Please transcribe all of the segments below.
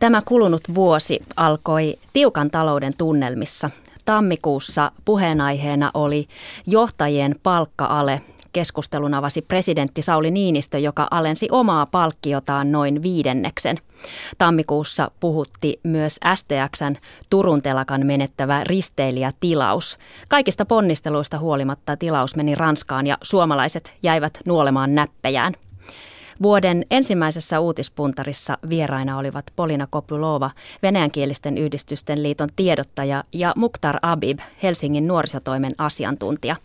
Tämä kulunut vuosi alkoi tiukan talouden tunnelmissa. Tammikuussa puheenaiheena oli johtajien palkka-ale. Keskustelun avasi presidentti Sauli Niinistö, joka alensi omaa palkkiotaan noin viidenneksen. Tammikuussa puhutti myös STXn Turun telakan menettävä risteilijätilaus. Kaikista ponnisteluista huolimatta tilaus meni Ranskaan ja suomalaiset jäivät nuolemaan näppejään. Vuoden ensimmäisessä uutispuntarissa vieraina olivat Polina Kopulova, Venäjänkielisten yhdistysten liiton tiedottaja ja Muktar Abib, Helsingin nuorisotoimen asiantuntija.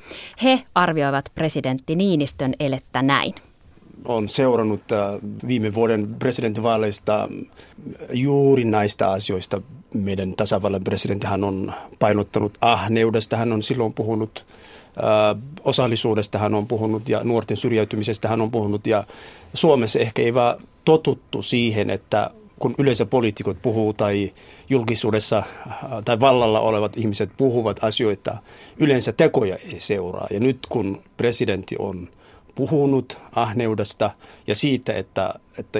He arvioivat presidentti Niinistön elettä näin on seurannut äh, viime vuoden presidentinvaaleista juuri näistä asioista. Meidän tasavallan presidenttihän on painottanut ahneudesta, hän on silloin puhunut osallisuudesta hän on puhunut ja nuorten syrjäytymisestä hän on puhunut ja Suomessa ehkä ei vaan totuttu siihen, että kun yleensä poliitikot puhuu tai julkisuudessa tai vallalla olevat ihmiset puhuvat asioita, yleensä tekoja ei seuraa. Ja nyt kun presidentti on puhunut ahneudesta ja siitä, että, että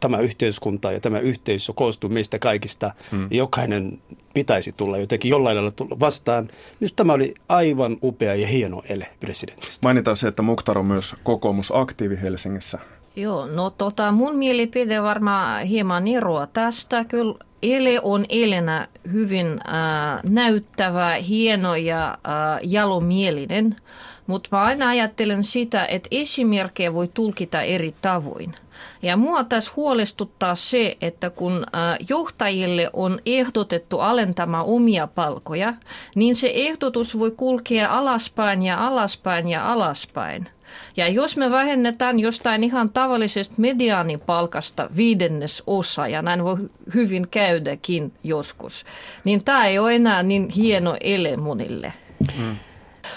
tämä yhteiskunta ja tämä yhteisö koostuu meistä kaikista hmm. ja jokainen pitäisi tulla jotenkin jollain lailla tulla vastaan. Nyt tämä oli aivan upea ja hieno ele presidentistä. Mainitaan se, että Muktar on myös kokoomusaktiivi Helsingissä. Joo, no tota, mun mielipide varmaan hieman eroa tästä. Kyllä ele on elenä hyvin äh, näyttävä, hieno ja äh, jalomielinen. Mutta mä aina ajattelen sitä, että esimerkkejä voi tulkita eri tavoin. Ja mua tässä huolestuttaa se, että kun johtajille on ehdotettu alentamaan omia palkoja, niin se ehdotus voi kulkea alaspäin ja alaspäin ja alaspäin. Ja jos me vähennetään jostain ihan tavallisesta mediaanipalkasta viidennes osa, ja näin voi hyvin käydäkin joskus, niin tämä ei ole enää niin hieno ele monille. Hmm.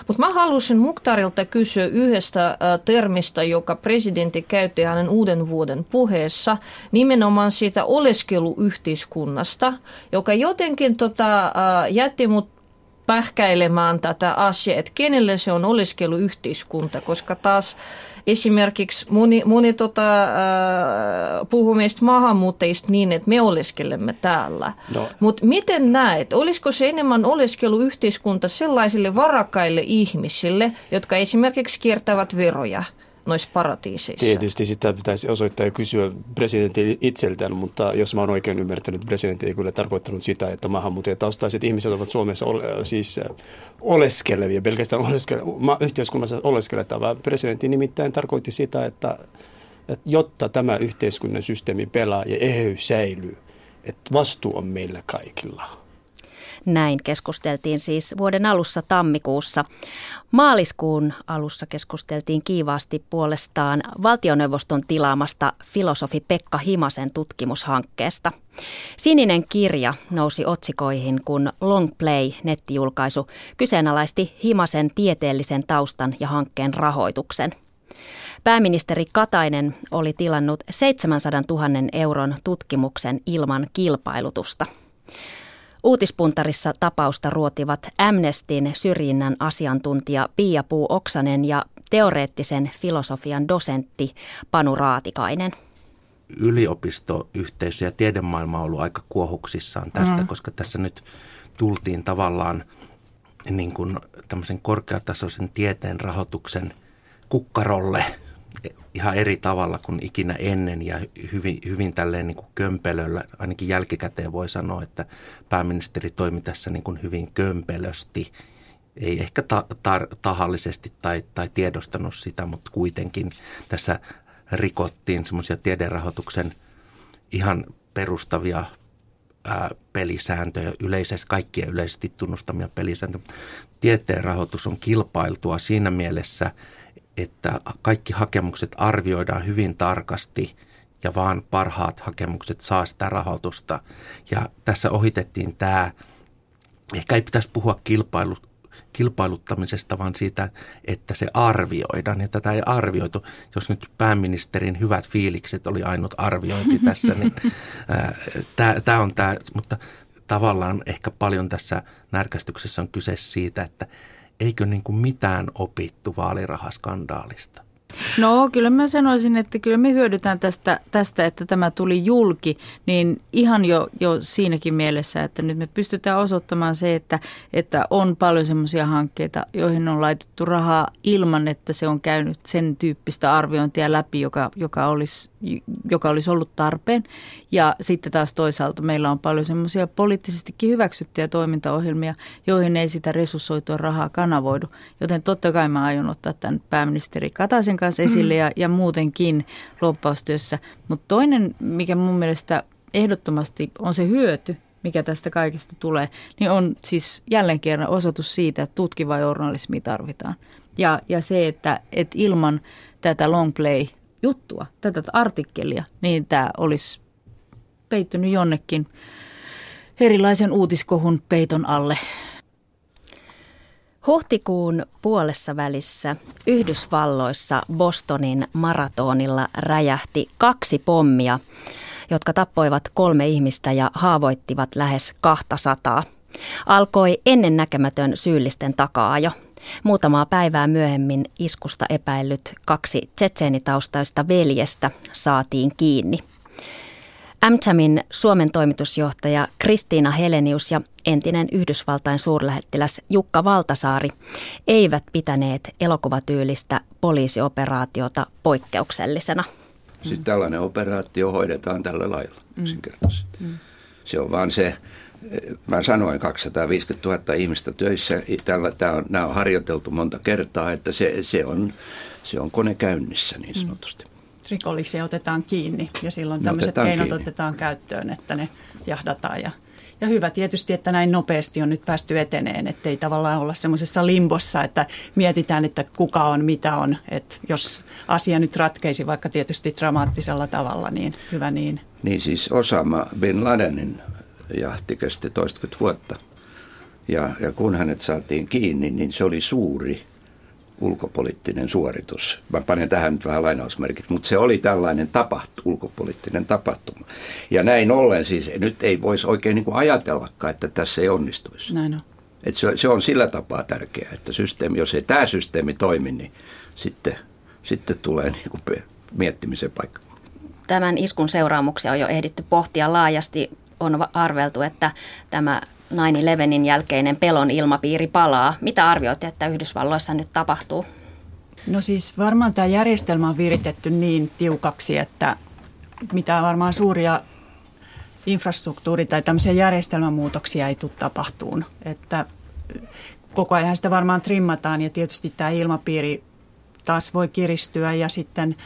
Mutta mä halusin Muktarilta kysyä yhdestä termistä, joka presidentti käytti hänen uuden vuoden puheessa, nimenomaan siitä oleskeluyhteiskunnasta, joka jotenkin tota, jätti mut pähkäilemään tätä asiaa, että kenelle se on oleskeluyhteiskunta, koska taas esimerkiksi moni, moni tota, äh, puhuu meistä maahanmuuttajista niin, että me oleskelemme täällä. No. Mutta miten näet, olisiko se enemmän oleskeluyhteiskunta sellaisille varakkaille ihmisille, jotka esimerkiksi kiertävät veroja? Noissa paratiiseissa? Tietysti sitä pitäisi osoittaa ja kysyä presidentti itseltään, mutta jos mä oon oikein ymmärtänyt, presidentti ei kyllä tarkoittanut sitä, että maahanmuuttajataustaiset ihmiset ovat Suomessa ole, siis äh, oleskelevia, pelkästään oleskelevia, yhteiskunnassa oleskelettavaa. Presidentti nimittäin tarkoitti sitä, että, että jotta tämä yhteiskunnan systeemi pelaa ja eheys säilyy, että vastuu on meillä kaikilla. Näin keskusteltiin siis vuoden alussa tammikuussa. Maaliskuun alussa keskusteltiin kiivaasti puolestaan valtioneuvoston tilaamasta filosofi Pekka Himasen tutkimushankkeesta. Sininen kirja nousi otsikoihin, kun Long Play-nettijulkaisu kyseenalaisti Himasen tieteellisen taustan ja hankkeen rahoituksen. Pääministeri Katainen oli tilannut 700 000 euron tutkimuksen ilman kilpailutusta. Uutispuntarissa tapausta ruotivat Amnestin syrjinnän asiantuntija Pia Puu Oksanen ja teoreettisen filosofian dosentti Panu Raatikainen. Yliopistoyhteisö ja tiedemaailma on ollut aika kuohuksissaan tästä, mm. koska tässä nyt tultiin tavallaan niin kuin tämmöisen korkeatasoisen tieteen rahoituksen kukkarolle – ihan eri tavalla kuin ikinä ennen ja hyvin, hyvin tälleen niin kuin kömpelöllä, ainakin jälkikäteen voi sanoa, että pääministeri toimi tässä niin kuin hyvin kömpelösti. Ei ehkä ta- tar- tahallisesti tai, tai tiedostanut sitä, mutta kuitenkin tässä rikottiin semmoisia tiederahoituksen ihan perustavia ää, pelisääntöjä, yleisesti, kaikkia yleisesti tunnustamia pelisääntöjä. Tieteen rahoitus on kilpailtua siinä mielessä – että kaikki hakemukset arvioidaan hyvin tarkasti ja vaan parhaat hakemukset saa sitä rahoitusta. Ja tässä ohitettiin tämä, ehkä ei pitäisi puhua kilpailu, kilpailuttamisesta, vaan siitä, että se arvioidaan. Ja tätä ei arvioitu. Jos nyt pääministerin hyvät fiilikset oli ainut arviointi tässä, niin tämä on tämä. Mutta tavallaan ehkä paljon tässä närkästyksessä on kyse siitä, että eikö niin kuin mitään opittu vaalirahaskandaalista? No kyllä mä sanoisin, että kyllä me hyödytään tästä, tästä että tämä tuli julki, niin ihan jo, jo siinäkin mielessä, että nyt me pystytään osoittamaan se, että, että on paljon semmoisia hankkeita, joihin on laitettu rahaa ilman, että se on käynyt sen tyyppistä arviointia läpi, joka, joka, olisi, joka olisi ollut tarpeen. Ja sitten taas toisaalta meillä on paljon semmoisia poliittisestikin hyväksyttyjä toimintaohjelmia, joihin ei sitä resurssoitua rahaa kanavoidu. Joten totta kai mä aion ottaa tämän pääministeri Kataisen kanssa esille ja, ja muutenkin loppaustyössä. Mutta toinen, mikä mun mielestä ehdottomasti on se hyöty, mikä tästä kaikesta tulee, niin on siis jälleen kerran osoitus siitä, että tutkivaa journalismia tarvitaan. Ja, ja se, että, että ilman tätä long play juttua, tätä artikkelia, niin tämä olisi peittynyt jonnekin erilaisen uutiskohun peiton alle. Huhtikuun puolessa välissä Yhdysvalloissa Bostonin maratonilla räjähti kaksi pommia, jotka tappoivat kolme ihmistä ja haavoittivat lähes 200. Alkoi ennennäkemätön syyllisten takaajo. Muutamaa päivää myöhemmin iskusta epäillyt kaksi tsetseenitaustaista veljestä saatiin kiinni. Amchamin Suomen toimitusjohtaja Kristiina Helenius ja entinen Yhdysvaltain suurlähettiläs Jukka Valtasaari eivät pitäneet elokuvatyylistä poliisioperaatiota poikkeuksellisena. Sitten tällainen operaatio hoidetaan tällä lailla mm. yksinkertaisesti. Mm. Se on vaan se, mä sanoin 250 000 ihmistä töissä, tällä, tämä on, nämä on harjoiteltu monta kertaa, että se, se, on, se on kone käynnissä niin mm. sanotusti. Rikollisia otetaan kiinni ja silloin tämmöiset otetaan keinot kiinni. otetaan käyttöön, että ne jahdataan. Ja, ja hyvä tietysti, että näin nopeasti on nyt päästy eteneen, että ei tavallaan olla semmoisessa limbossa, että mietitään, että kuka on, mitä on. Että jos asia nyt ratkeisi vaikka tietysti dramaattisella tavalla, niin hyvä niin. Niin siis Osama Bin Ladenin jahti kesti toistakymmentä vuotta. Ja, ja kun hänet saatiin kiinni, niin se oli suuri ulkopoliittinen suoritus. Mä panen tähän nyt vähän lainausmerkit, mutta se oli tällainen tapahtu, ulkopoliittinen tapahtuma. Ja näin ollen siis nyt ei voisi oikein niin kuin ajatellakaan, että tässä ei onnistuisi. Näin on. Et se, se on sillä tapaa tärkeää, että systeemi, jos ei tämä systeemi toimi, niin sitten, sitten tulee niin kuin miettimisen paikka. Tämän iskun seuraamuksia on jo ehditty pohtia laajasti. On arveltu, että tämä 9-11 jälkeinen pelon ilmapiiri palaa. Mitä arvioitte, että Yhdysvalloissa nyt tapahtuu? No siis varmaan tämä järjestelmä on viritetty niin tiukaksi, että mitään varmaan suuria infrastruktuuri- tai tämmöisiä järjestelmämuutoksia ei tule tapahtuun. Että koko ajan sitä varmaan trimmataan ja tietysti tämä ilmapiiri taas voi kiristyä ja sitten –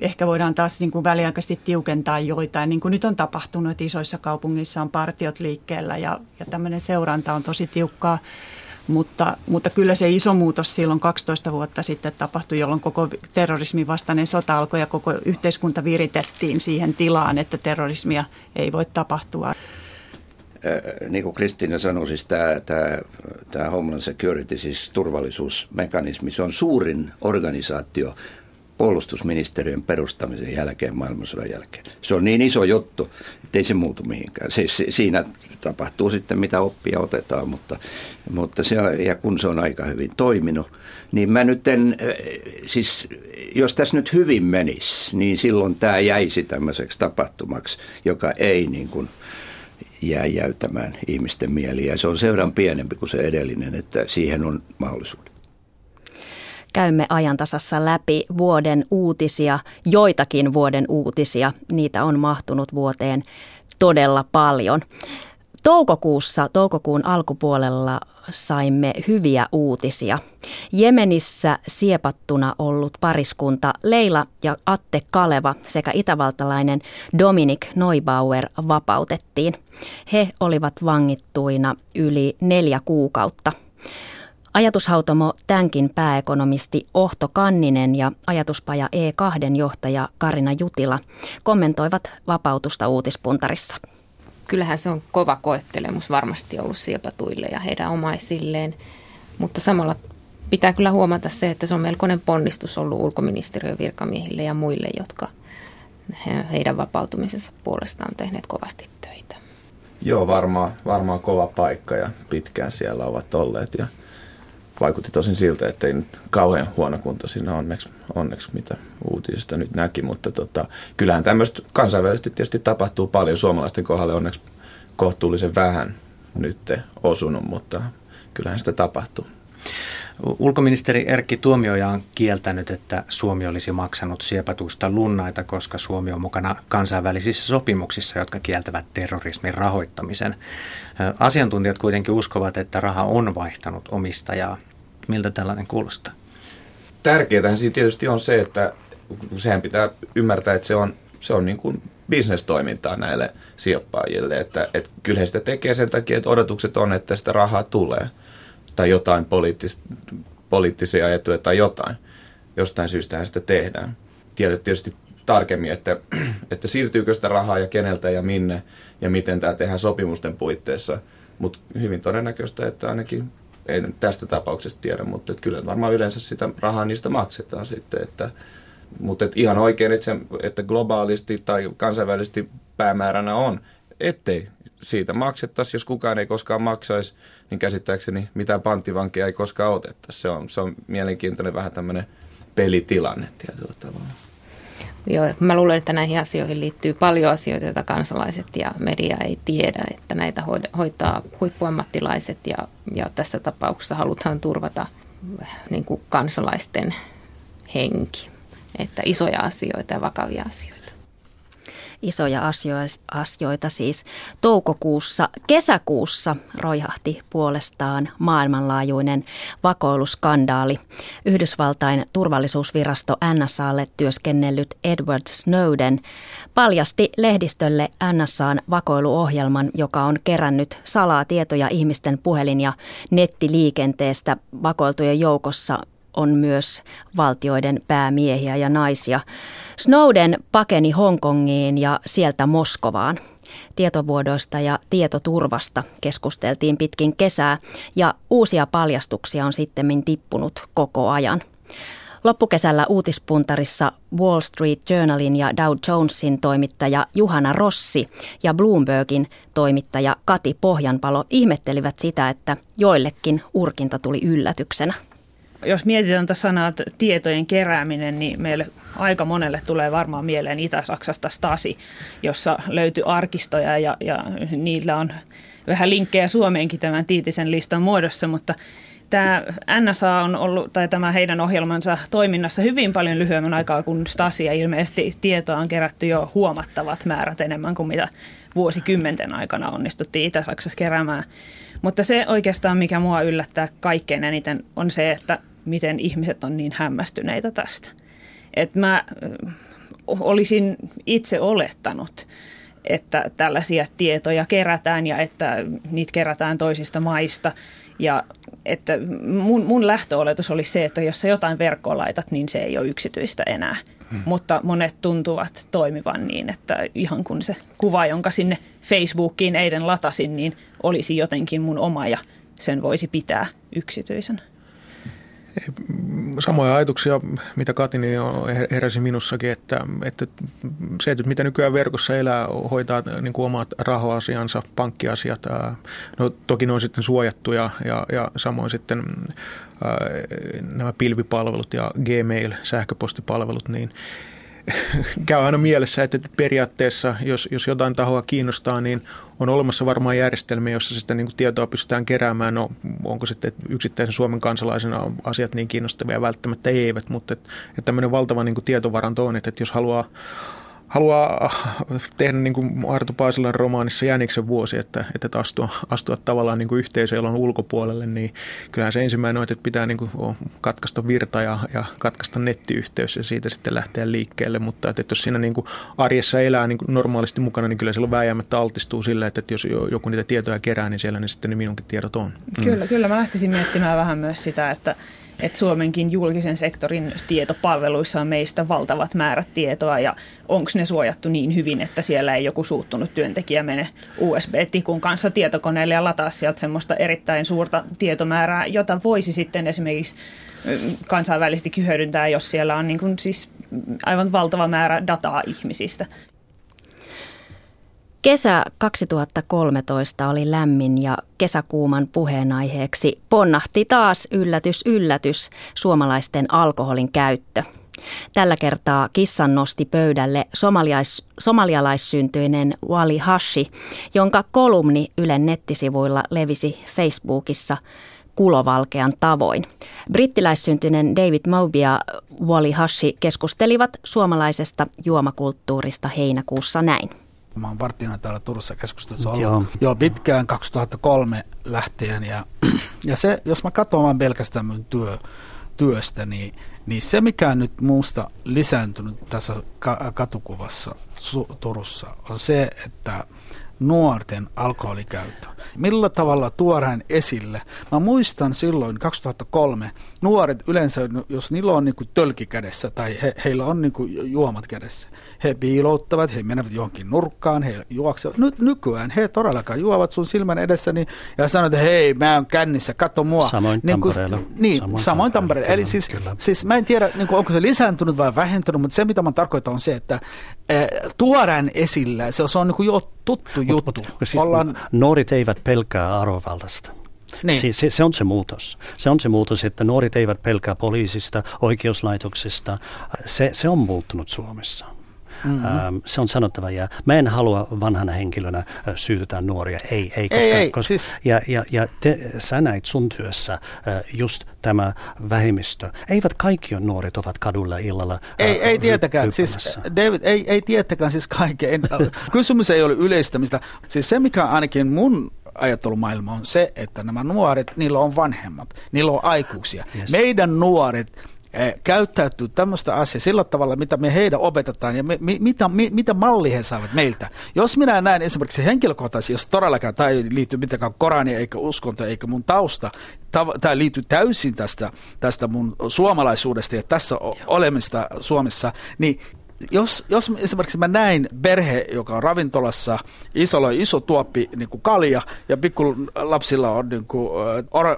ehkä voidaan taas niin kuin väliaikaisesti tiukentaa joitain, niin kuin nyt on tapahtunut, että isoissa kaupungeissa on partiot liikkeellä ja, ja tämmöinen seuranta on tosi tiukkaa. Mutta, mutta kyllä se iso muutos silloin 12 vuotta sitten tapahtui, jolloin koko terrorismin vastainen sota alkoi ja koko yhteiskunta viritettiin siihen tilaan, että terrorismia ei voi tapahtua. Niin kuin Kristiina sanoi, siis tämä, tämä, tämä Homeland Security, siis turvallisuusmekanismi, se on suurin organisaatio puolustusministeriön perustamisen jälkeen, maailmansodan jälkeen. Se on niin iso juttu, että ei se muutu mihinkään. Siis siinä tapahtuu sitten, mitä oppia otetaan, mutta, mutta se, ja kun se on aika hyvin toiminut, niin mä nyt en, eh, siis jos tässä nyt hyvin menisi, niin silloin tämä jäisi tämmöiseksi tapahtumaksi, joka ei niin kuin jää jäytämään ihmisten mieliä. Se on seuran pienempi kuin se edellinen, että siihen on mahdollisuudet käymme ajantasassa läpi vuoden uutisia, joitakin vuoden uutisia. Niitä on mahtunut vuoteen todella paljon. Toukokuussa, toukokuun alkupuolella saimme hyviä uutisia. Jemenissä siepattuna ollut pariskunta Leila ja Atte Kaleva sekä itävaltalainen Dominik Neubauer vapautettiin. He olivat vangittuina yli neljä kuukautta. Ajatushautomo Tänkin pääekonomisti Ohto Kanninen ja ajatuspaja E2 johtaja Karina Jutila kommentoivat vapautusta uutispuntarissa. Kyllähän se on kova koettelemus varmasti ollut siepatuille ja heidän omaisilleen, mutta samalla pitää kyllä huomata se, että se on melkoinen ponnistus ollut ulkoministeriön virkamiehille ja muille, jotka heidän vapautumisensa puolesta on tehneet kovasti töitä. Joo, varmaan, varmaan kova paikka ja pitkään siellä ovat olleet ja vaikutti tosin siltä, että ei nyt kauhean huono kunto siinä onneksi, onneksi mitä uutisista nyt näki, mutta tota, kyllähän tämmöistä kansainvälisesti tietysti tapahtuu paljon suomalaisten kohdalle onneksi kohtuullisen vähän nyt osunut, mutta kyllähän sitä tapahtuu. Ulkoministeri Erkki Tuomioja on kieltänyt, että Suomi olisi maksanut siepatuista lunnaita, koska Suomi on mukana kansainvälisissä sopimuksissa, jotka kieltävät terrorismin rahoittamisen. Asiantuntijat kuitenkin uskovat, että raha on vaihtanut omistajaa. Miltä tällainen kuulostaa? Tärkeää siinä tietysti on se, että sehän pitää ymmärtää, että se on, se on niin kuin bisnestoimintaa näille sijoittajille. Että, että kyllä he sitä tekee sen takia, että odotukset on, että sitä rahaa tulee – tai jotain poliittis, poliittisia etuja tai jotain. Jostain syystä sitä tehdään. Tiedät tietysti tarkemmin, että, että siirtyykö sitä rahaa ja keneltä ja minne ja miten tämä tehdään sopimusten puitteissa. Mutta hyvin todennäköistä, että ainakin ei nyt tästä tapauksesta tiedä, mutta että kyllä varmaan yleensä sitä rahaa niistä maksetaan sitten. Että, mutta että ihan oikein, että, se, että globaalisti tai kansainvälisesti päämääränä on, ettei siitä maksettaisiin. Jos kukaan ei koskaan maksaisi, niin käsittääkseni mitään panttivankia ei koskaan otettaisi. Se on, se on mielenkiintoinen vähän tämmöinen pelitilanne tietyllä tavalla. Joo, mä luulen, että näihin asioihin liittyy paljon asioita, joita kansalaiset ja media ei tiedä, että näitä hoitaa huippuammattilaiset ja, ja tässä tapauksessa halutaan turvata niin kuin kansalaisten henki. Että isoja asioita ja vakavia asioita isoja asioita siis. Toukokuussa, kesäkuussa roihahti puolestaan maailmanlaajuinen vakoiluskandaali. Yhdysvaltain turvallisuusvirasto NSAlle työskennellyt Edward Snowden paljasti lehdistölle NSAn vakoiluohjelman, joka on kerännyt salaa tietoja ihmisten puhelin- ja nettiliikenteestä vakoiltujen joukossa on myös valtioiden päämiehiä ja naisia. Snowden pakeni Hongkongiin ja sieltä Moskovaan. Tietovuodoista ja tietoturvasta keskusteltiin pitkin kesää ja uusia paljastuksia on sitten tippunut koko ajan. Loppukesällä uutispuntarissa Wall Street Journalin ja Dow Jonesin toimittaja Juhana Rossi ja Bloombergin toimittaja Kati Pohjanpalo ihmettelivät sitä, että joillekin urkinta tuli yllätyksenä jos mietitään tätä sanaa tietojen kerääminen, niin meille aika monelle tulee varmaan mieleen Itä-Saksasta Stasi, jossa löytyy arkistoja ja, ja niillä on vähän linkkejä Suomeenkin tämän tiitisen listan muodossa, mutta tämä NSA on ollut, tai tämä heidän ohjelmansa toiminnassa hyvin paljon lyhyemmän aikaa kuin Stasi, ja ilmeisesti tietoa on kerätty jo huomattavat määrät enemmän kuin mitä vuosikymmenten aikana onnistuttiin Itä-Saksassa keräämään. Mutta se oikeastaan, mikä mua yllättää kaikkein eniten, on se, että miten ihmiset on niin hämmästyneitä tästä. Et mä olisin itse olettanut, että tällaisia tietoja kerätään ja että niitä kerätään toisista maista. Ja että mun, mun lähtöoletus oli se, että jos sä jotain verkkoa laitat, niin se ei ole yksityistä enää. Hmm. Mutta monet tuntuvat toimivan niin, että ihan kun se kuva, jonka sinne Facebookiin eilen latasin, niin olisi jotenkin mun oma ja sen voisi pitää yksityisenä samoja ajatuksia, mitä Kati niin heräsi minussakin, että, että se, että mitä nykyään verkossa elää, hoitaa niin kuin omat rahoasiansa, pankkiasiat, no toki ne on sitten suojattuja ja, ja samoin sitten nämä pilvipalvelut ja Gmail, sähköpostipalvelut, niin käy aina mielessä, että periaatteessa, jos, jos jotain tahoa kiinnostaa, niin on olemassa varmaan järjestelmiä, jossa sitä niin kuin tietoa pystytään keräämään. No, onko sitten yksittäisen Suomen kansalaisena asiat niin kiinnostavia? Välttämättä eivät, mutta että, että tämmöinen valtava niin kuin tietovaranto on, että, että jos haluaa haluaa tehdä niin kuin Arto Paasilan romaanissa Jäniksen vuosi, että, että astua, astua tavallaan niin kuin ulkopuolelle, niin kyllähän se ensimmäinen on, että pitää niin kuin katkaista virta ja, ja katkaista nettiyhteys ja siitä sitten lähteä liikkeelle, mutta että, että jos siinä niin kuin arjessa elää niin kuin normaalisti mukana, niin kyllä silloin vääjäämättä altistuu sille, että, että jos joku niitä tietoja kerää, niin siellä ne sitten ne minunkin tiedot on. Mm. Kyllä, kyllä mä lähtisin miettimään vähän myös sitä, että että Suomenkin julkisen sektorin tietopalveluissa on meistä valtavat määrät tietoa ja onko ne suojattu niin hyvin, että siellä ei joku suuttunut työntekijä mene USB-tikun kanssa tietokoneelle ja lataa sieltä semmoista erittäin suurta tietomäärää, jota voisi sitten esimerkiksi kansainvälisesti hyödyntää, jos siellä on niin kuin siis aivan valtava määrä dataa ihmisistä. Kesä 2013 oli lämmin ja kesäkuuman puheenaiheeksi ponnahti taas yllätys yllätys suomalaisten alkoholin käyttö. Tällä kertaa kissan nosti pöydälle somaliais, somalialaissyntyinen Wali Hashi, jonka kolumni Ylen nettisivuilla levisi Facebookissa kulovalkean tavoin. Brittiläissyntyinen David Moby ja Wally Hashi keskustelivat suomalaisesta juomakulttuurista heinäkuussa näin. Mä oon varttina täällä Turussa keskustelussa ollut Joo. jo pitkään 2003 lähtien. Ja, ja se, jos mä katson vaan pelkästään mun työ, työstä, niin, niin se mikä on nyt muusta lisääntynyt tässä katukuvassa Turussa on se, että nuorten alkoholikäyttö. Millä tavalla tuodaan esille? Mä muistan silloin 2003, nuoret yleensä, jos niillä on niin tölki kädessä tai he, heillä on niin juomat kädessä, he piilouttavat, he menevät johonkin nurkkaan, he juoksevat. Nyt nykyään he todellakaan juovat sun silmän edessä niin, ja sanoo, että hei, mä oon kännissä, katso mua. Samoin niin kuin, Tampereella. Niin, samoin, samoin Tampereella. Eli siis, siis mä en tiedä, niin kuin, onko se lisääntynyt vai vähentynyt, mutta se mitä mä tarkoitan on se, että eh, tuodaan esille, se, se on niin kuin jo tuttu mut, juttu. Mut, siis Ollaan... Nuoret eivät pelkää arvovaltaista. Niin. Se, se, se on se muutos. Se on se muutos, että nuoret eivät pelkää poliisista, oikeuslaitoksista. Se, se on muuttunut Suomessa. Mm-hmm. Se on sanottava ja mä en halua vanhana henkilönä syytetää nuoria. Ei, ei, koska, ei, ei koska siis... ja, ja, ja te, sä näit sun työssä just tämä vähemmistö. Eivät kaikki nuoret ovat kadulla illalla. Ei, ei tietäkään. Siis, David, ei, ei tietäkään siis kaikki. En, kysymys ei ole yleistämistä. Siis se, mikä ainakin mun ajattelumaailma on se, että nämä nuoret, niillä on vanhemmat, niillä on aikuisia. Yes. Meidän nuoret käyttäytyy tämmöistä asiaa sillä tavalla, mitä me heidän opetetaan ja me, mi, mitä, mi, mitä malli he saavat meiltä. Jos minä näen esimerkiksi henkilökohtaisesti, jos todellakaan tämä ei liity mitenkään Korania eikä uskonto eikä mun tausta, tämä liittyy täysin tästä, tästä mun suomalaisuudesta ja tässä olemista Suomessa, niin jos, jos esimerkiksi mä näin perhe, joka on ravintolassa, isolla on iso tuoppi niin kuin kalja ja pikku lapsilla on niin kuin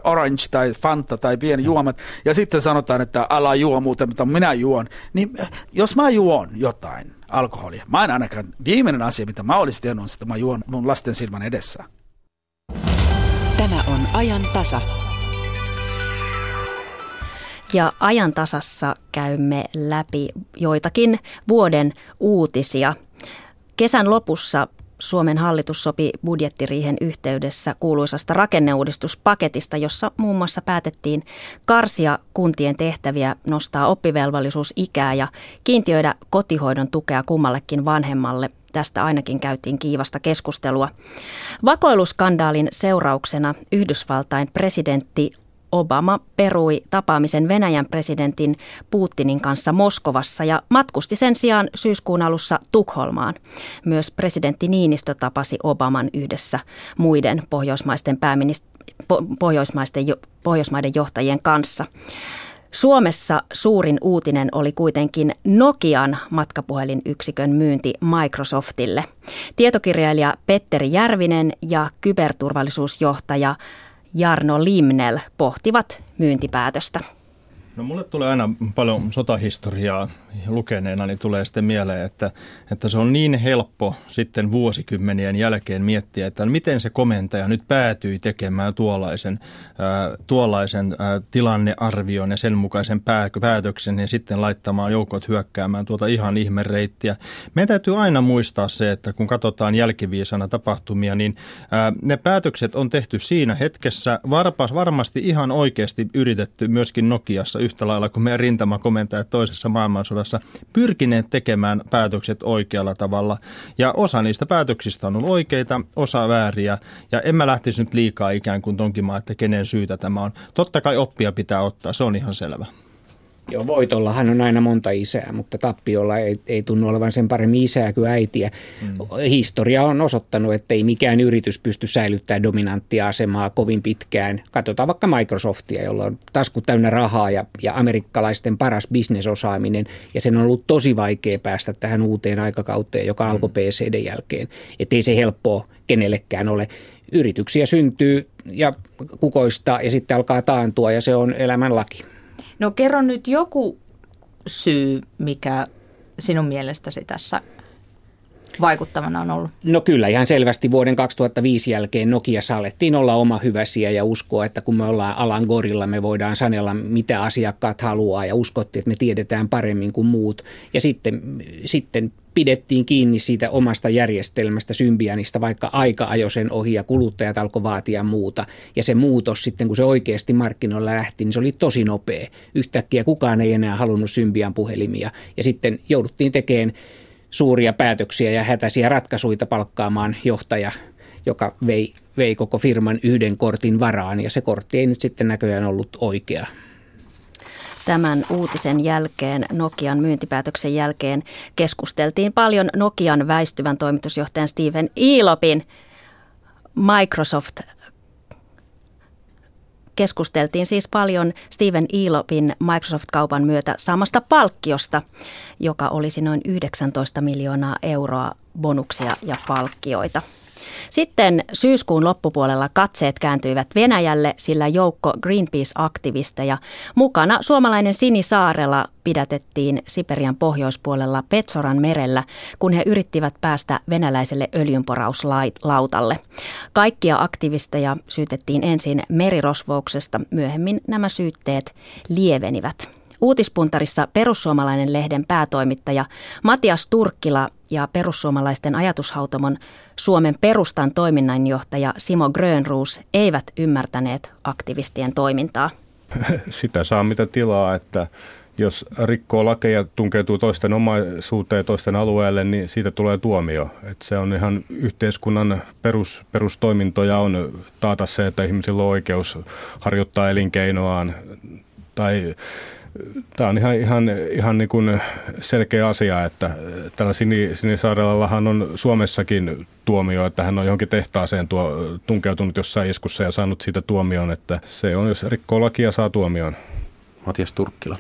orange tai fanta tai pieni juomat ja sitten sanotaan, että ala juo muuten, mutta minä juon, niin jos mä juon jotain alkoholia, mä en ainakaan, viimeinen asia, mitä mä olisin tehnyt, on, että mä juon mun lasten silmän edessä. Tämä on ajan tasa. Ja ajan tasassa käymme läpi joitakin vuoden uutisia. Kesän lopussa Suomen hallitus sopi budjettiriihen yhteydessä kuuluisasta rakenneuudistuspaketista, jossa muun muassa päätettiin karsia kuntien tehtäviä, nostaa oppivelvollisuusikää ja kiintiöidä kotihoidon tukea kummallekin vanhemmalle. Tästä ainakin käytiin kiivasta keskustelua. Vakoiluskandaalin seurauksena Yhdysvaltain presidentti Obama perui tapaamisen Venäjän presidentin Putinin kanssa Moskovassa ja matkusti sen sijaan syyskuun alussa Tukholmaan. Myös presidentti Niinistö tapasi Obaman yhdessä muiden pohjoismaisten, pääminist- pohjoismaisten, pohjoismaiden johtajien kanssa. Suomessa suurin uutinen oli kuitenkin Nokian matkapuhelinyksikön myynti Microsoftille. Tietokirjailija Petteri Järvinen ja kyberturvallisuusjohtaja Jarno Limnel pohtivat myyntipäätöstä. No mulle tulee aina paljon sotahistoriaa lukeneena, niin tulee sitten mieleen, että, että se on niin helppo sitten vuosikymmenien jälkeen miettiä, että miten se komentaja nyt päätyi tekemään tuollaisen, ää, tuollaisen ää, tilannearvion ja sen mukaisen pää, päätöksen ja sitten laittamaan joukot hyökkäämään tuota ihan ihmereittiä. Meidän täytyy aina muistaa se, että kun katsotaan jälkiviisana tapahtumia, niin ää, ne päätökset on tehty siinä hetkessä varpas, varmasti ihan oikeasti yritetty myöskin Nokiassa yhtä lailla kuin meidän rintamakomentajat toisessa maailmansodassa pyrkineet tekemään päätökset oikealla tavalla. Ja osa niistä päätöksistä on ollut oikeita, osa vääriä. Ja en mä lähtisi nyt liikaa ikään kuin tonkimaan, että kenen syytä tämä on. Totta kai oppia pitää ottaa, se on ihan selvä. Joo, voitollahan on aina monta isää, mutta tappiolla ei, ei tunnu olevan sen paremmin isää kuin äitiä. Mm. Historia on osoittanut, että ei mikään yritys pysty säilyttämään dominanttia asemaa kovin pitkään. Katsotaan vaikka Microsoftia, jolla on tasku täynnä rahaa ja, ja amerikkalaisten paras bisnesosaaminen. Ja sen on ollut tosi vaikea päästä tähän uuteen aikakauteen, joka mm. alkoi PCD jälkeen. Että ei se helppoa kenellekään ole yrityksiä syntyy ja kukoistaa ja sitten alkaa taantua ja se on elämän laki. No kerro nyt joku syy, mikä sinun mielestäsi tässä vaikuttavana on ollut? No kyllä, ihan selvästi vuoden 2005 jälkeen Nokia alettiin olla oma hyväsiä ja uskoa, että kun me ollaan alan gorilla, me voidaan sanella, mitä asiakkaat haluaa ja uskottiin, että me tiedetään paremmin kuin muut. Ja sitten, sitten pidettiin kiinni siitä omasta järjestelmästä, Symbianista, vaikka aika ajoi sen ohi ja kuluttajat alkoi vaatia muuta. Ja se muutos sitten, kun se oikeasti markkinoilla lähti, niin se oli tosi nopea. Yhtäkkiä kukaan ei enää halunnut Symbian puhelimia. Ja sitten jouduttiin tekemään suuria päätöksiä ja hätäisiä ratkaisuja palkkaamaan johtaja, joka vei, vei koko firman yhden kortin varaan. Ja se kortti ei nyt sitten näköjään ollut oikea tämän uutisen jälkeen, Nokian myyntipäätöksen jälkeen, keskusteltiin paljon Nokian väistyvän toimitusjohtajan Steven Ilopin Microsoft keskusteltiin siis paljon Steven Elopin Microsoft-kaupan myötä saamasta palkkiosta, joka olisi noin 19 miljoonaa euroa bonuksia ja palkkioita. Sitten syyskuun loppupuolella katseet kääntyivät Venäjälle, sillä joukko Greenpeace-aktivisteja mukana suomalainen Sini Saarela pidätettiin Siperian pohjoispuolella Petsoran merellä, kun he yrittivät päästä venäläiselle öljynporauslautalle. Kaikkia aktivisteja syytettiin ensin merirosvouksesta, myöhemmin nämä syytteet lievenivät. Uutispuntarissa perussuomalainen lehden päätoimittaja Matias Turkkila ja perussuomalaisten ajatushautomon Suomen perustan toiminnanjohtaja Simo Grönruus eivät ymmärtäneet aktivistien toimintaa. Sitä saa mitä tilaa, että jos rikkoo lakeja, tunkeutuu toisten omaisuuteen toisten alueelle, niin siitä tulee tuomio. Et se on ihan yhteiskunnan perus, perustoimintoja on taata se, että ihmisillä on oikeus harjoittaa elinkeinoaan tai Tämä on ihan, ihan, ihan niin kuin selkeä asia, että tällä Sini, Sinisaarellahan on Suomessakin tuomio, että hän on johonkin tehtaaseen tuo, tunkeutunut jossain iskussa ja saanut siitä tuomion, että se on, jos rikkoo lakia, saa tuomion. Matias Turkkila.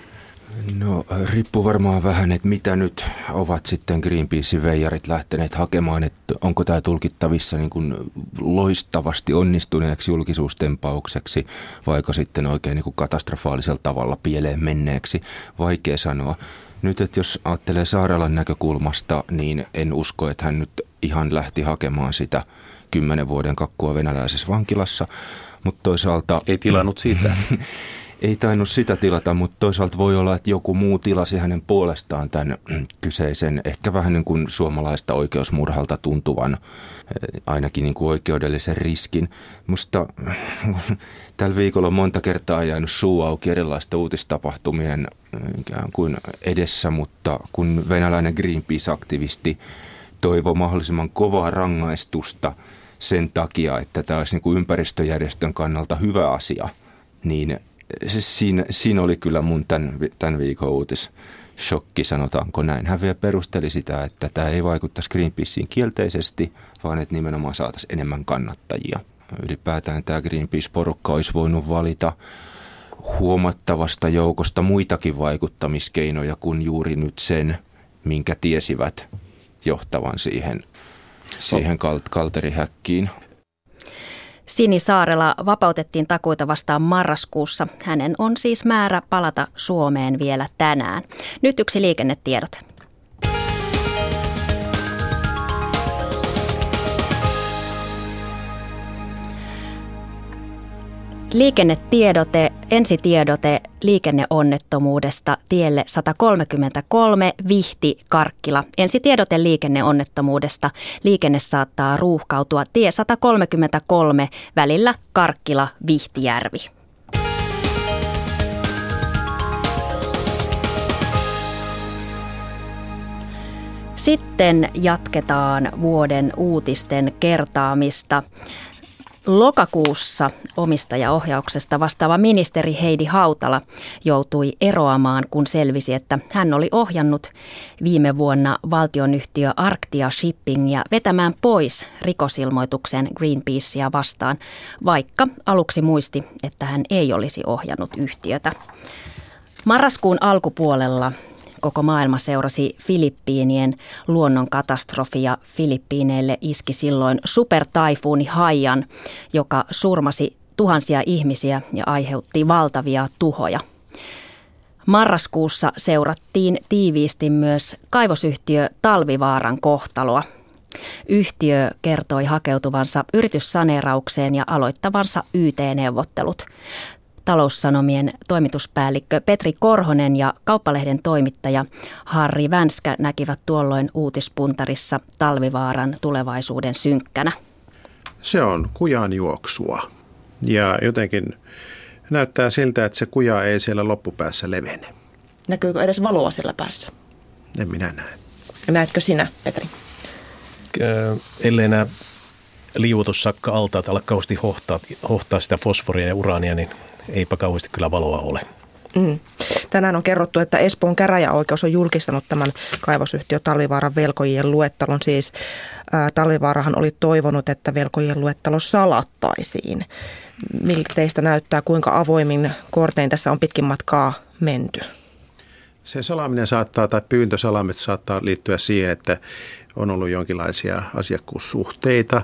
No riippuu varmaan vähän, että mitä nyt ovat sitten Greenpeacein veijarit lähteneet hakemaan, että onko tämä tulkittavissa niin kuin loistavasti onnistuneeksi julkisuustempaukseksi, vaikka sitten oikein niin kuin katastrofaalisella tavalla pieleen menneeksi, vaikea sanoa. Nyt, että jos ajattelee Saarelan näkökulmasta, niin en usko, että hän nyt ihan lähti hakemaan sitä kymmenen vuoden kakkua venäläisessä vankilassa, mutta toisaalta... Ei tilannut siitä. ei tainnut sitä tilata, mutta toisaalta voi olla, että joku muu tilasi hänen puolestaan tämän kyseisen, ehkä vähän niin kuin suomalaista oikeusmurhalta tuntuvan, eh, ainakin niin kuin oikeudellisen riskin. Musta tällä viikolla on monta kertaa jäänyt suu auki erilaista uutistapahtumien eh, ikään kuin edessä, mutta kun venäläinen Greenpeace-aktivisti toivoi mahdollisimman kovaa rangaistusta sen takia, että tämä olisi niin kuin ympäristöjärjestön kannalta hyvä asia, niin se, siinä, siinä oli kyllä mun tämän, tämän viikon uutis shokki, sanotaanko näin. Hän vielä perusteli sitä, että tämä ei vaikuttaisi Greenpeaceen kielteisesti, vaan että nimenomaan saataisiin enemmän kannattajia. Ylipäätään tämä Greenpeace-porukka olisi voinut valita huomattavasta joukosta muitakin vaikuttamiskeinoja kuin juuri nyt sen, minkä tiesivät johtavan siihen, siihen kalterihäkkiin. Sini Saarela vapautettiin takuita vastaan marraskuussa. Hänen on siis määrä palata Suomeen vielä tänään. Nyt yksi liikennetiedote. Liikennetiedote, ensitiedote liikenneonnettomuudesta tielle 133 Vihti Karkkila. Ensitiedote liikenneonnettomuudesta. Liikenne saattaa ruuhkautua tie 133 välillä Karkkila Vihtijärvi. Sitten jatketaan vuoden uutisten kertaamista. Lokakuussa omistajaohjauksesta vastaava ministeri Heidi Hautala joutui eroamaan, kun selvisi, että hän oli ohjannut viime vuonna valtionyhtiö Arctia Shippingia vetämään pois rikosilmoituksen Greenpeacea vastaan, vaikka aluksi muisti, että hän ei olisi ohjannut yhtiötä. Marraskuun alkupuolella koko maailma seurasi Filippiinien luonnonkatastrofi ja Filippiineille iski silloin supertaifuuni Haiyan, joka surmasi tuhansia ihmisiä ja aiheutti valtavia tuhoja. Marraskuussa seurattiin tiiviisti myös kaivosyhtiö Talvivaaran kohtaloa. Yhtiö kertoi hakeutuvansa yrityssaneeraukseen ja aloittavansa YT-neuvottelut. Taloussanomien toimituspäällikkö Petri Korhonen ja kauppalehden toimittaja Harri Vänskä näkivät tuolloin uutispuntarissa talvivaaran tulevaisuuden synkkänä. Se on kujan juoksua ja jotenkin näyttää siltä, että se kuja ei siellä loppupäässä levene. Näkyykö edes valoa siellä päässä? En minä näe. Näetkö sinä, Petri? ellei nämä liuotussakka altaat ala kauheasti hohtaa, hohtaa sitä fosforia ja uraania, niin eipä kauheasti kyllä valoa ole. Mm. Tänään on kerrottu, että Espoon käräjäoikeus on julkistanut tämän kaivosyhtiö Talvivaaran velkojien luettelon. Siis ää, Talvivaarahan oli toivonut, että velkojien luettelo salattaisiin. Miltä teistä näyttää, kuinka avoimin kortein tässä on pitkin matkaa menty? Se salaaminen saattaa, tai pyyntösalaamet saattaa liittyä siihen, että on ollut jonkinlaisia asiakkuussuhteita,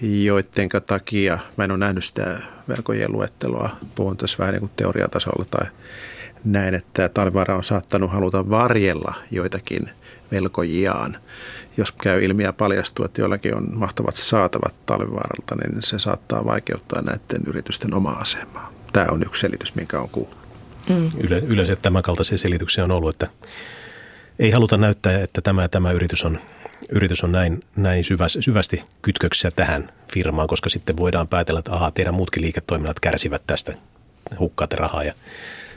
joiden takia mä en ole nähnyt sitä velkojen luetteloa, puhun tässä vähän niin kuin teoriatasolla tai näin, että Talvivaara on saattanut haluta varjella joitakin velkojiaan. Jos käy ilmi ja paljastuu, että jollakin on mahtavat saatavat Talvivaaralta, niin se saattaa vaikeuttaa näiden yritysten omaa asemaa. Tämä on yksi selitys, minkä on kuullut. Mm. Yle, yleensä tämän kaltaisia selityksiä on ollut, että ei haluta näyttää, että tämä, tämä yritys on, yritys on näin, näin syvästi, syvästi kytköksissä tähän firmaan, koska sitten voidaan päätellä, että aha, teidän muutkin liiketoiminnat kärsivät tästä, hukkaatte rahaa. Ja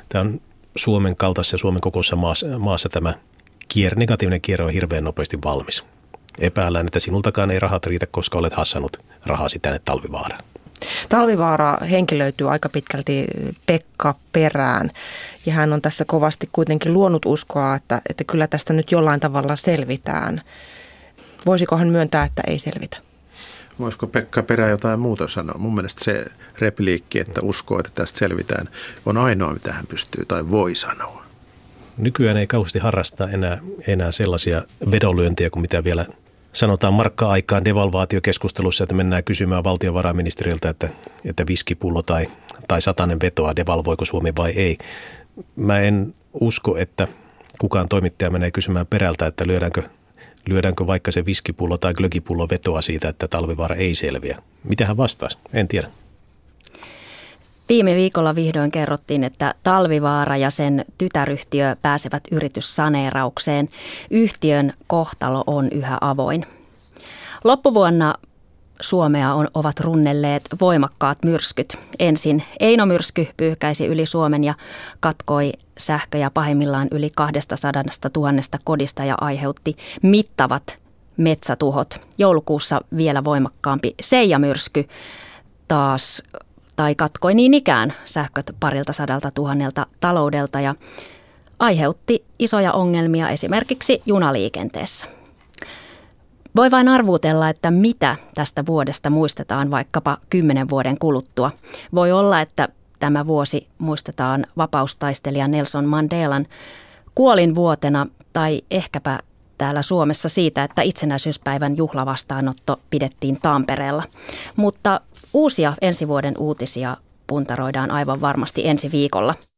tämä on Suomen kaltaisessa ja Suomen kokoisessa maassa, maassa tämä kierre, negatiivinen kierre on hirveän nopeasti valmis. Epäillään, että sinultakaan ei rahat riitä, koska olet hassannut rahasi tänne talvivaaraan. Talvivaara henkilöityy aika pitkälti Pekka perään ja hän on tässä kovasti kuitenkin luonut uskoa, että, että kyllä tästä nyt jollain tavalla selvitään. Voisiko hän myöntää, että ei selvitä? Voisiko Pekka Perä jotain muuta sanoa? Mun mielestä se repliikki, että uskoo, että tästä selvitään, on ainoa, mitä hän pystyy tai voi sanoa. Nykyään ei kauheasti harrasta enää, enää sellaisia vedonlyöntiä kuin mitä vielä sanotaan markka-aikaan devalvaatiokeskustelussa, että mennään kysymään valtiovarainministeriöltä, että, että viskipullo tai, tai satanen vetoa, devalvoiko Suomi vai ei. Mä en usko, että kukaan toimittaja menee kysymään perältä, että lyödäänkö, lyödäänkö vaikka se viskipullo tai glögipullo vetoa siitä, että talvivaara ei selviä. Mitä hän vastaisi? En tiedä. Viime viikolla vihdoin kerrottiin, että Talvivaara ja sen tytäryhtiö pääsevät yrityssaneeraukseen. Yhtiön kohtalo on yhä avoin. Loppuvuonna Suomea on, ovat runnelleet voimakkaat myrskyt. Ensin Eino-myrsky pyyhkäisi yli Suomen ja katkoi sähköjä pahimmillaan yli 200 000 kodista ja aiheutti mittavat metsätuhot. Joulukuussa vielä voimakkaampi Seija-myrsky taas tai katkoi niin ikään sähköt parilta sadalta tuhannelta taloudelta ja aiheutti isoja ongelmia esimerkiksi junaliikenteessä. Voi vain arvuutella, että mitä tästä vuodesta muistetaan vaikkapa kymmenen vuoden kuluttua. Voi olla, että tämä vuosi muistetaan vapaustaistelija Nelson Mandelan kuolinvuotena tai ehkäpä täällä Suomessa siitä, että itsenäisyyspäivän juhlavastaanotto pidettiin Tampereella. Mutta uusia ensi vuoden uutisia puntaroidaan aivan varmasti ensi viikolla.